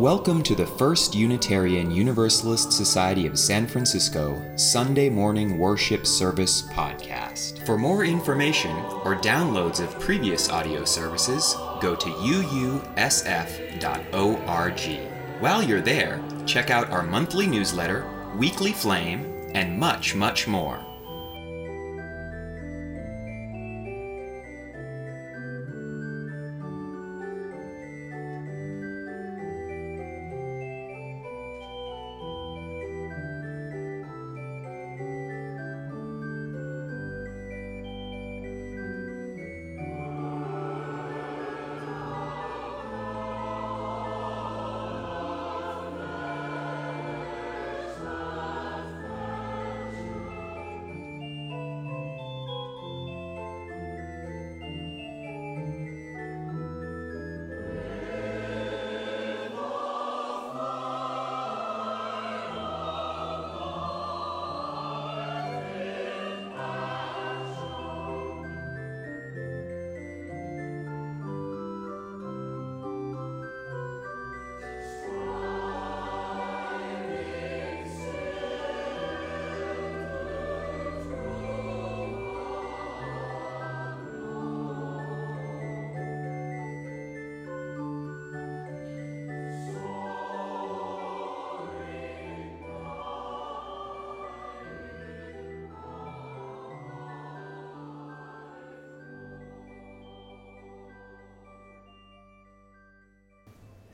Welcome to the First Unitarian Universalist Society of San Francisco Sunday Morning Worship Service podcast. For more information or downloads of previous audio services, go to uusf.org. While you're there, check out our monthly newsletter, weekly flame, and much, much more.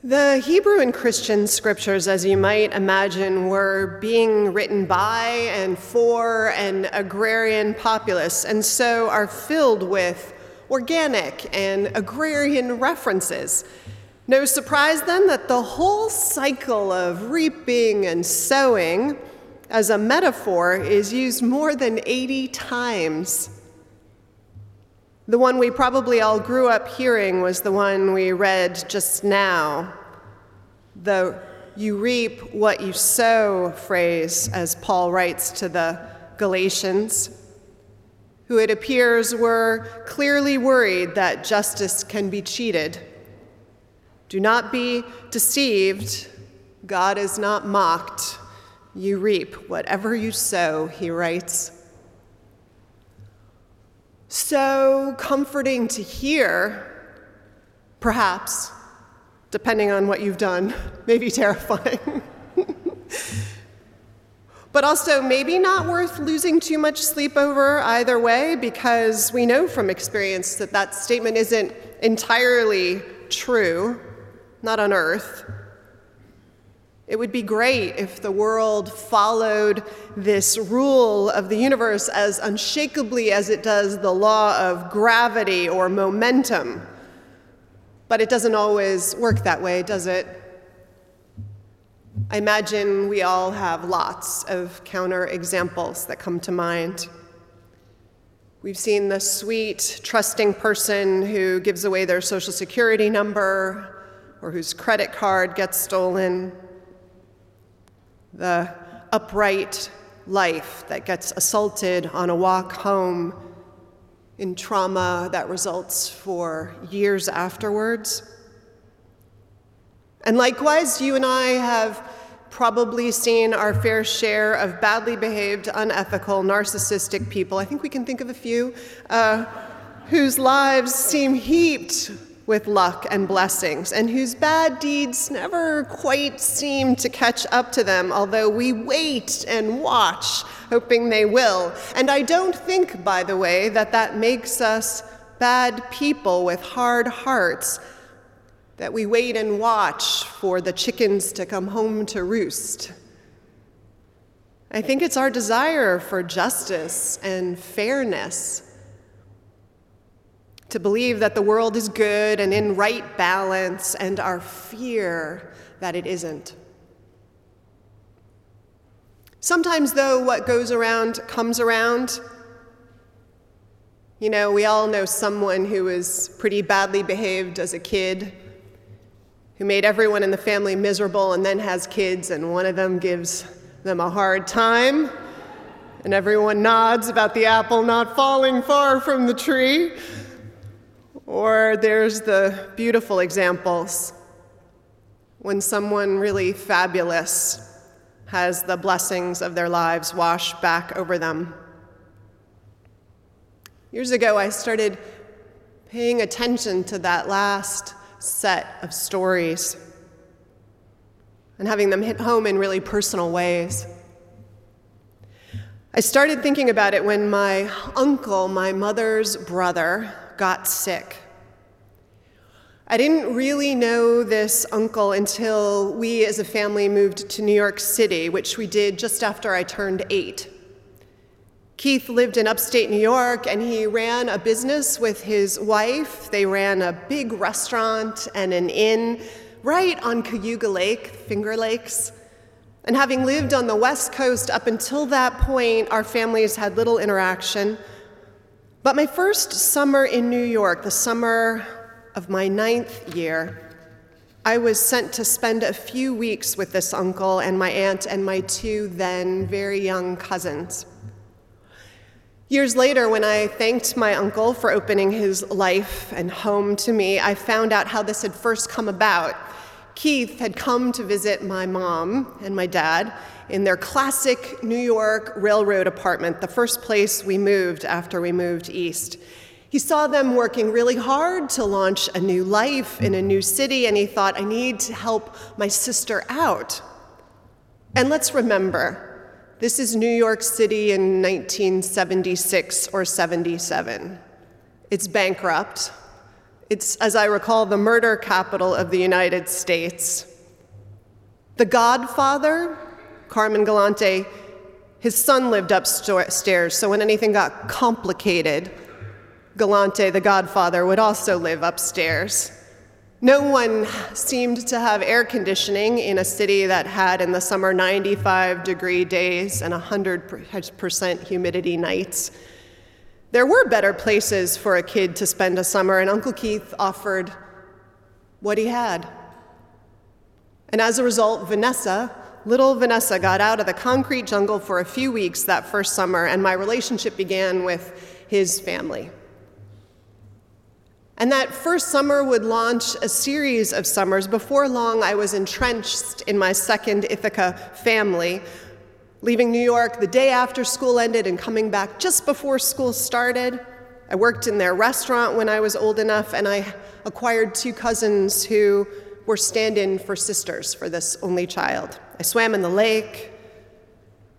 The Hebrew and Christian scriptures, as you might imagine, were being written by and for an agrarian populace, and so are filled with organic and agrarian references. No surprise then that the whole cycle of reaping and sowing as a metaphor is used more than 80 times. The one we probably all grew up hearing was the one we read just now. The you reap what you sow phrase, as Paul writes to the Galatians, who it appears were clearly worried that justice can be cheated. Do not be deceived. God is not mocked. You reap whatever you sow, he writes so comforting to hear, perhaps, depending on what you've done, maybe terrifying. but also maybe not worth losing too much sleep over either way, because we know from experience that that statement isn't entirely true, not on earth. It would be great if the world followed this rule of the universe as unshakably as it does the law of gravity or momentum. But it doesn't always work that way, does it? I imagine we all have lots of counter examples that come to mind. We've seen the sweet, trusting person who gives away their social security number or whose credit card gets stolen the upright life that gets assaulted on a walk home in trauma that results for years afterwards. And likewise, you and I have probably seen our fair share of badly behaved, unethical, narcissistic people. I think we can think of a few uh, whose lives seem heaped with luck and blessings, and whose bad deeds never quite seem to catch up to them, although we wait and watch, hoping they will. And I don't think, by the way, that that makes us bad people with hard hearts, that we wait and watch for the chickens to come home to roost. I think it's our desire for justice and fairness to believe that the world is good and in right balance, and our fear that it isn't. Sometimes, though, what goes around comes around. You know, we all know someone who was pretty badly behaved as a kid, who made everyone in the family miserable, and then has kids, and one of them gives them a hard time, and everyone nods about the apple not falling far from the tree. Or there's the beautiful examples when someone really fabulous has the blessings of their lives wash back over them. Years ago, I started paying attention to that last set of stories and having them hit home in really personal ways. I started thinking about it when my uncle, my mother's brother, got sick. I didn't really know this uncle until we as a family moved to New York City, which we did just after I turned eight. Keith lived in upstate New York and he ran a business with his wife. They ran a big restaurant and an inn right on Cayuga Lake, Finger Lakes. And having lived on the West Coast up until that point, our families had little interaction. But my first summer in New York, the summer of my ninth year, I was sent to spend a few weeks with this uncle and my aunt and my two then very young cousins. Years later, when I thanked my uncle for opening his life and home to me, I found out how this had first come about. Keith had come to visit my mom and my dad in their classic New York railroad apartment, the first place we moved after we moved east. He saw them working really hard to launch a new life in a new city, and he thought, I need to help my sister out. And let's remember, this is New York City in 1976 or 77. It's bankrupt. It's, as I recall, the murder capital of the United States. The godfather, Carmine Galante, his son lived upstairs, so when anything got complicated, Galante, the godfather, would also live upstairs. No one seemed to have air conditioning in a city that had, in the summer, 95 degree days and 100% humidity nights. There were better places for a kid to spend a summer, and Uncle Keith offered what he had. And as a result, Vanessa, little Vanessa, got out of the concrete jungle for a few weeks that first summer, and my relationship began with his family. And that first summer would launch a series of summers. Before long, I was entrenched in my second Ithaca family, leaving New York the day after school ended and coming back just before school started. I worked in their restaurant when I was old enough, and I acquired two cousins who were stand in for sisters for this only child. I swam in the lake.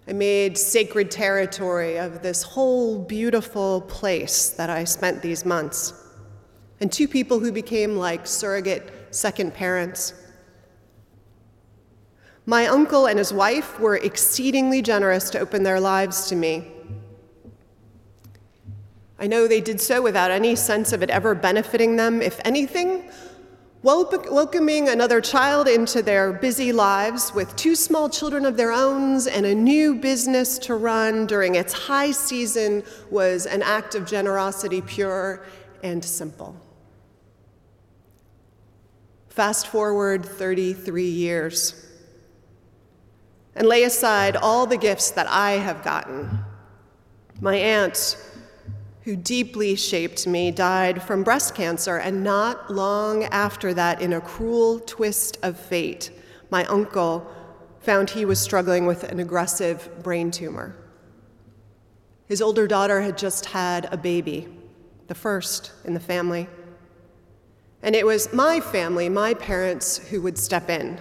I made sacred territory of this whole beautiful place that I spent these months. And two people who became like surrogate second parents. My uncle and his wife were exceedingly generous to open their lives to me. I know they did so without any sense of it ever benefiting them. If anything, welcoming another child into their busy lives with two small children of their own and a new business to run during its high season was an act of generosity, pure and simple. Fast forward 33 years and lay aside all the gifts that I have gotten. My aunt, who deeply shaped me, died from breast cancer, and not long after that, in a cruel twist of fate, my uncle found he was struggling with an aggressive brain tumor. His older daughter had just had a baby, the first in the family. And it was my family, my parents, who would step in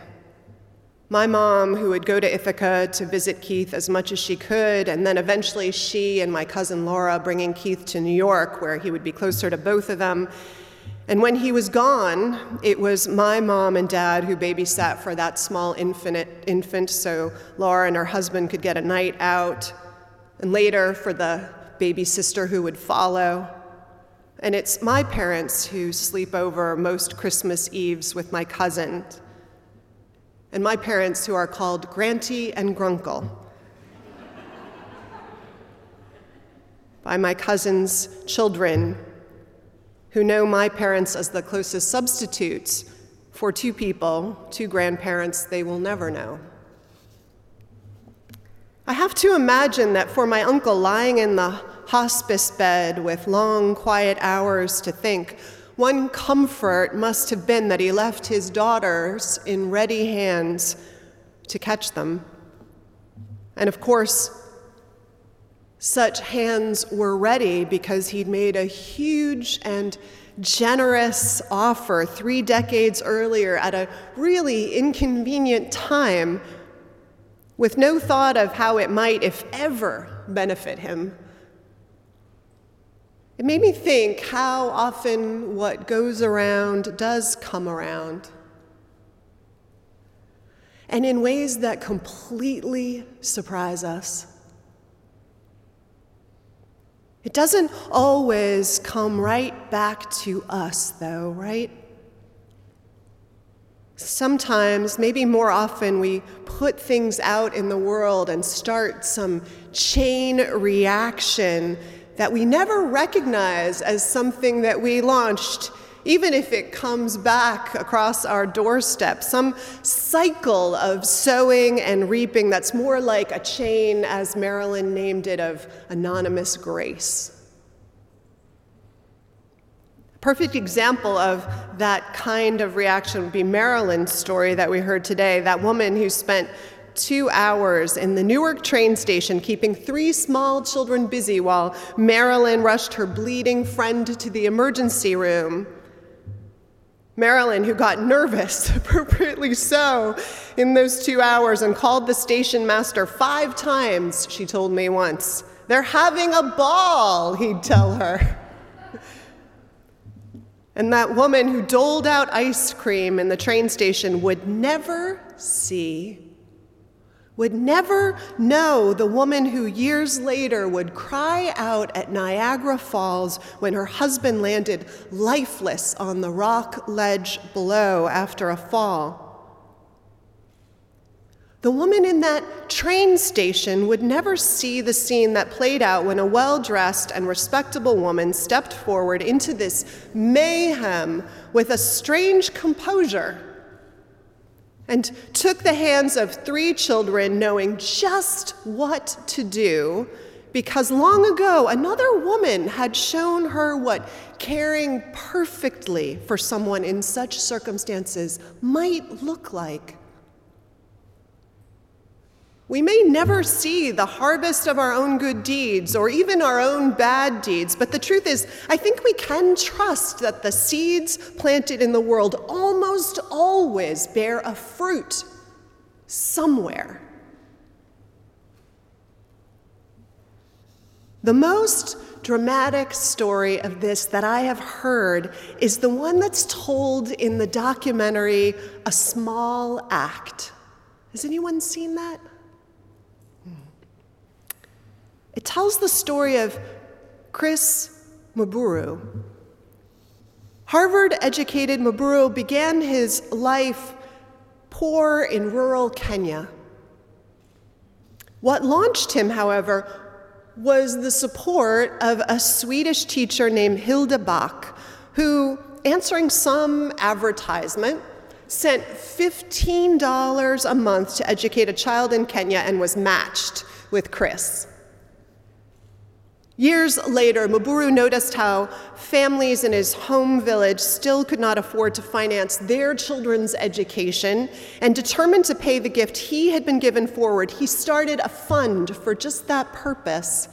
my mom, who would go to Ithaca to visit Keith as much as she could, and then eventually she and my cousin Laura bringing Keith to New York, where he would be closer to both of them. And when he was gone, it was my mom and dad who babysat for that small infant, infant so Laura and her husband could get a night out, and later for the baby sister who would follow. And it's my parents who sleep over most Christmas Eves with my cousin and my parents, who are called Granty and Grunkle. by my cousin's children, who know my parents as the closest substitutes for two people, two grandparents they will never know. I have to imagine that for my uncle lying in the hospice bed with long, quiet hours to think, One comfort must have been that he left his daughters in ready hands to catch them. And of course, such hands were ready because he'd made a huge and generous offer three decades earlier at a really inconvenient time with no thought of how it might, if ever, benefit him. It made me think how often what goes around does come around. And in ways that completely surprise us. It doesn't always come right back to us, though, right? Sometimes, maybe more often, we put things out in the world and start some chain reaction that we never recognize as something that we launched, even if it comes back across our doorstep. Some cycle of sowing and reaping that's more like a chain, as Marilyn named it, of anonymous grace. Perfect example of that kind of reaction would be Marilyn's story that we heard today. That woman who spent two hours in the Newark train station, keeping three small children busy while Marilyn rushed her bleeding friend to the emergency room. Marilyn, who got nervous, appropriately so, in those two hours and called the station master five times, she told me once. They're having a ball, he'd tell her. And that woman who doled out ice cream in the train station would never see, would never know the woman who years later would cry out at Niagara Falls when her husband landed lifeless on the rock ledge below after a fall. The woman in that train station would never see the scene that played out when a well dressed and respectable woman stepped forward into this mayhem with a strange composure and took the hands of three children, knowing just what to do, because long ago another woman had shown her what caring perfectly for someone in such circumstances might look like. We may never see the harvest of our own good deeds or even our own bad deeds, but the truth is, I think we can trust that the seeds planted in the world almost always bear a fruit somewhere. The most dramatic story of this that I have heard is the one that's told in the documentary A Small Act. Has anyone seen that? It tells the story of Chris Mburu. Harvard educated Mburu began his life poor in rural Kenya. What launched him, however, was the support of a Swedish teacher named Hilda Back, who, answering some advertisement, sent $15 a month to educate a child in Kenya and was matched with Chris. Years later, Mburu noticed how families in his home village still could not afford to finance their children's education, and determined to pay the gift he had been given forward, he started a fund for just that purpose.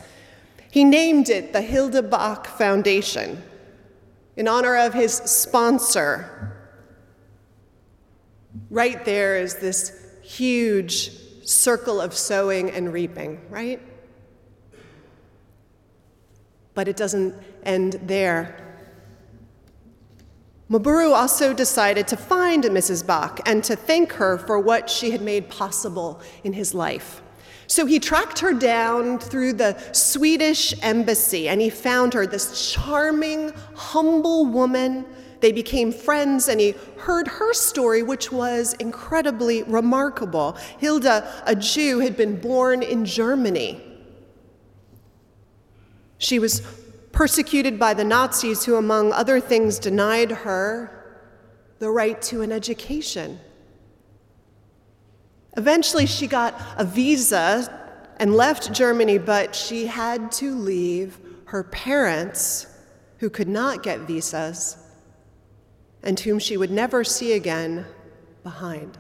He named it the Hilda Back Foundation in honor of his sponsor. Right there is this huge circle of sowing and reaping, right? But it doesn't end there. Mburu also decided to find Mrs. Back and to thank her for what she had made possible in his life. So he tracked her down through the Swedish embassy and he found her, this charming, humble woman. They became friends and he heard her story, which was incredibly remarkable. Hilda, a Jew, had been born in Germany. She was persecuted by the Nazis, who, among other things, denied her the right to an education. Eventually, she got a visa and left Germany, but she had to leave her parents, who could not get visas, and whom she would never see again behind.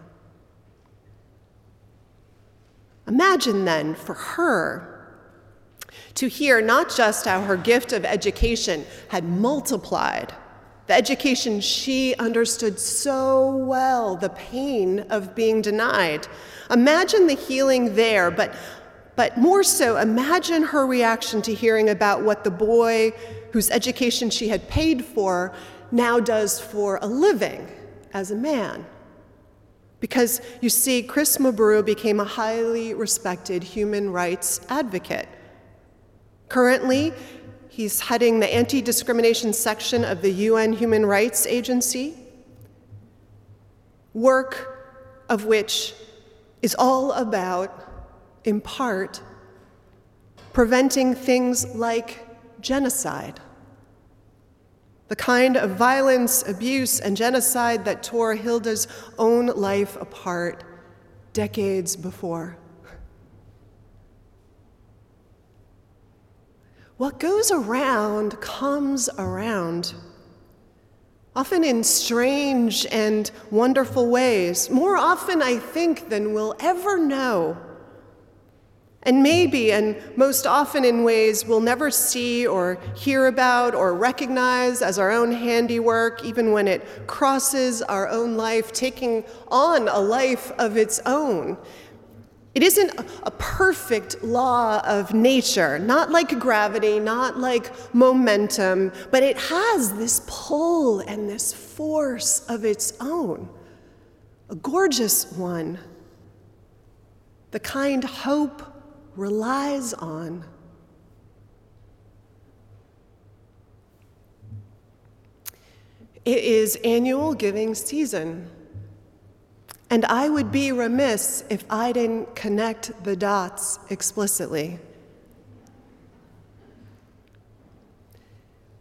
Imagine then for her to hear not just how her gift of education had multiplied, the education she understood so well, the pain of being denied. Imagine the healing there, but, but more so, imagine her reaction to hearing about what the boy whose education she had paid for now does for a living as a man. Because you see, Chris Mburu became a highly respected human rights advocate. Currently, he's heading the anti discrimination section of the UN Human Rights Agency, work of which is all about, in part, preventing things like genocide. The kind of violence, abuse, and genocide that tore Hilda's own life apart decades before. What goes around comes around, often in strange and wonderful ways, more often, I think, than we'll ever know. And maybe, and most often in ways we'll never see or hear about or recognize as our own handiwork, even when it crosses our own life, taking on a life of its own. It isn't a perfect law of nature, not like gravity, not like momentum, but it has this pull and this force of its own. A gorgeous one, the kind hope relies on. It is annual giving season. And I would be remiss if I didn't connect the dots explicitly.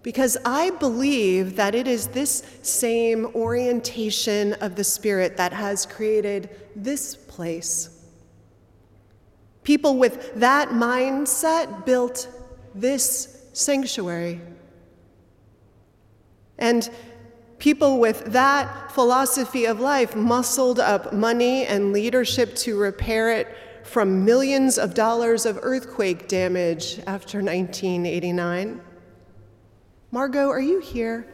Because I believe that it is this same orientation of the Spirit that has created this place. People with that mindset built this sanctuary. And People with that philosophy of life muscled up money and leadership to repair it from millions of dollars of earthquake damage after 1989. Margot, are you here?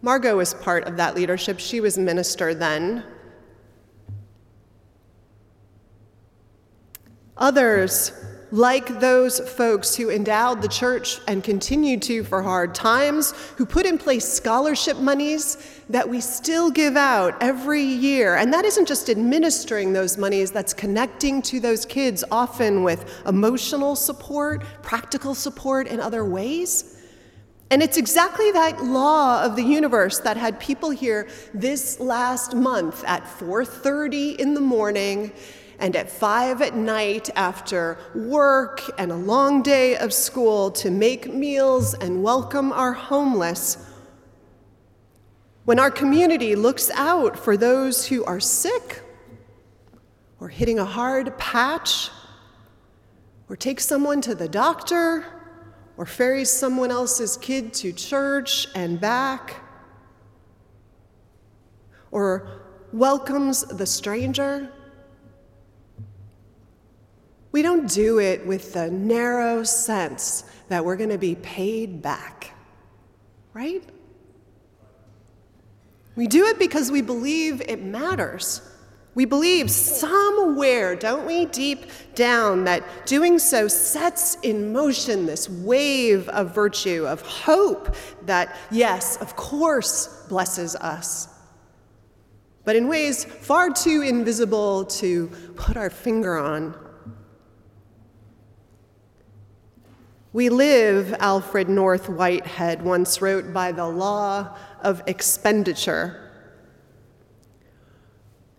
Margot was part of that leadership. She was minister then. Others like those folks who endowed the church and continue to for hard times, who put in place scholarship monies that we still give out every year. And that isn't just administering those monies, that's connecting to those kids, often with emotional support, practical support, and other ways. And it's exactly that law of the universe that had people here this last month at 4:30 in the morning and at five at night after work and a long day of school to make meals and welcome our homeless. When our community looks out for those who are sick or hitting a hard patch, or takes someone to the doctor, or ferries someone else's kid to church and back, or welcomes the stranger we don't do it with the narrow sense that we're going to be paid back, right? We do it because we believe it matters. We believe somewhere, don't we, deep down, that doing so sets in motion this wave of virtue, of hope that, yes, of course, blesses us. But in ways far too invisible to put our finger on We live, Alfred North Whitehead once wrote, by the law of expenditure,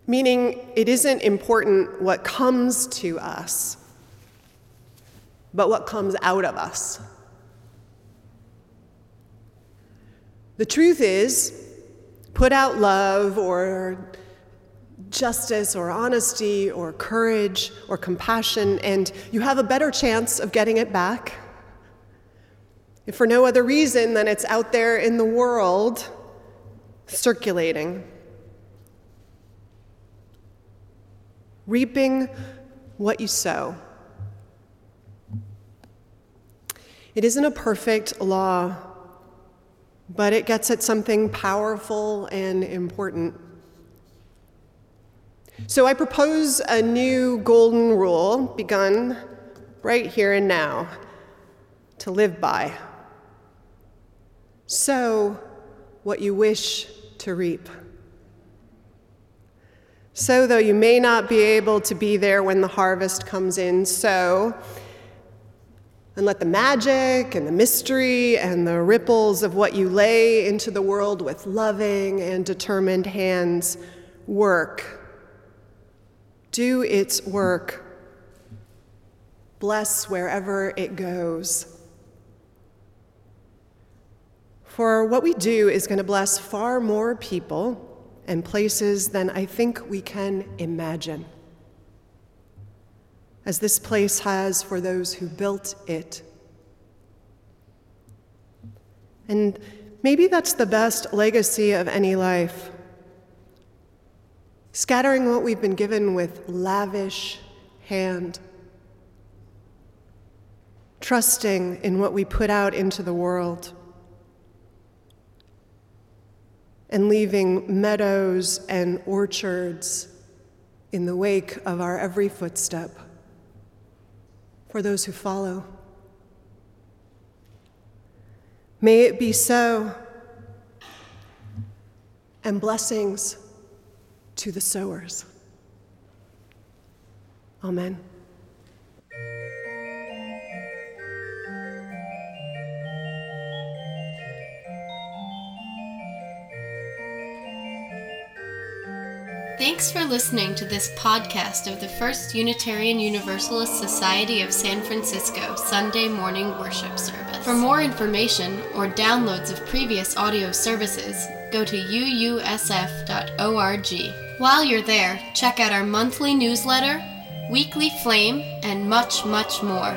meaning it isn't important what comes to us, but what comes out of us. The truth is, put out love or justice or honesty or courage or compassion, and you have a better chance of getting it back if for no other reason than it's out there in the world, circulating, reaping what you sow. It isn't a perfect law, but it gets at something powerful and important. So I propose a new golden rule begun right here and now to live by. Sow what you wish to reap. So, though you may not be able to be there when the harvest comes in, sow and let the magic and the mystery and the ripples of what you lay into the world with loving and determined hands work. Do its work. Bless wherever it goes. For what we do is going to bless far more people and places than I think we can imagine as this place has for those who built it. And maybe that's the best legacy of any life. Scattering what we've been given with lavish hand, trusting in what we put out into the world, and leaving meadows and orchards in the wake of our every footstep for those who follow. May it be so, and blessings to the sowers. Amen. Thanks for listening to this podcast of the First Unitarian Universalist Society of San Francisco Sunday morning worship service. For more information or downloads of previous audio services, go to uusf.org. While you're there, check out our monthly newsletter, weekly flame, and much, much more.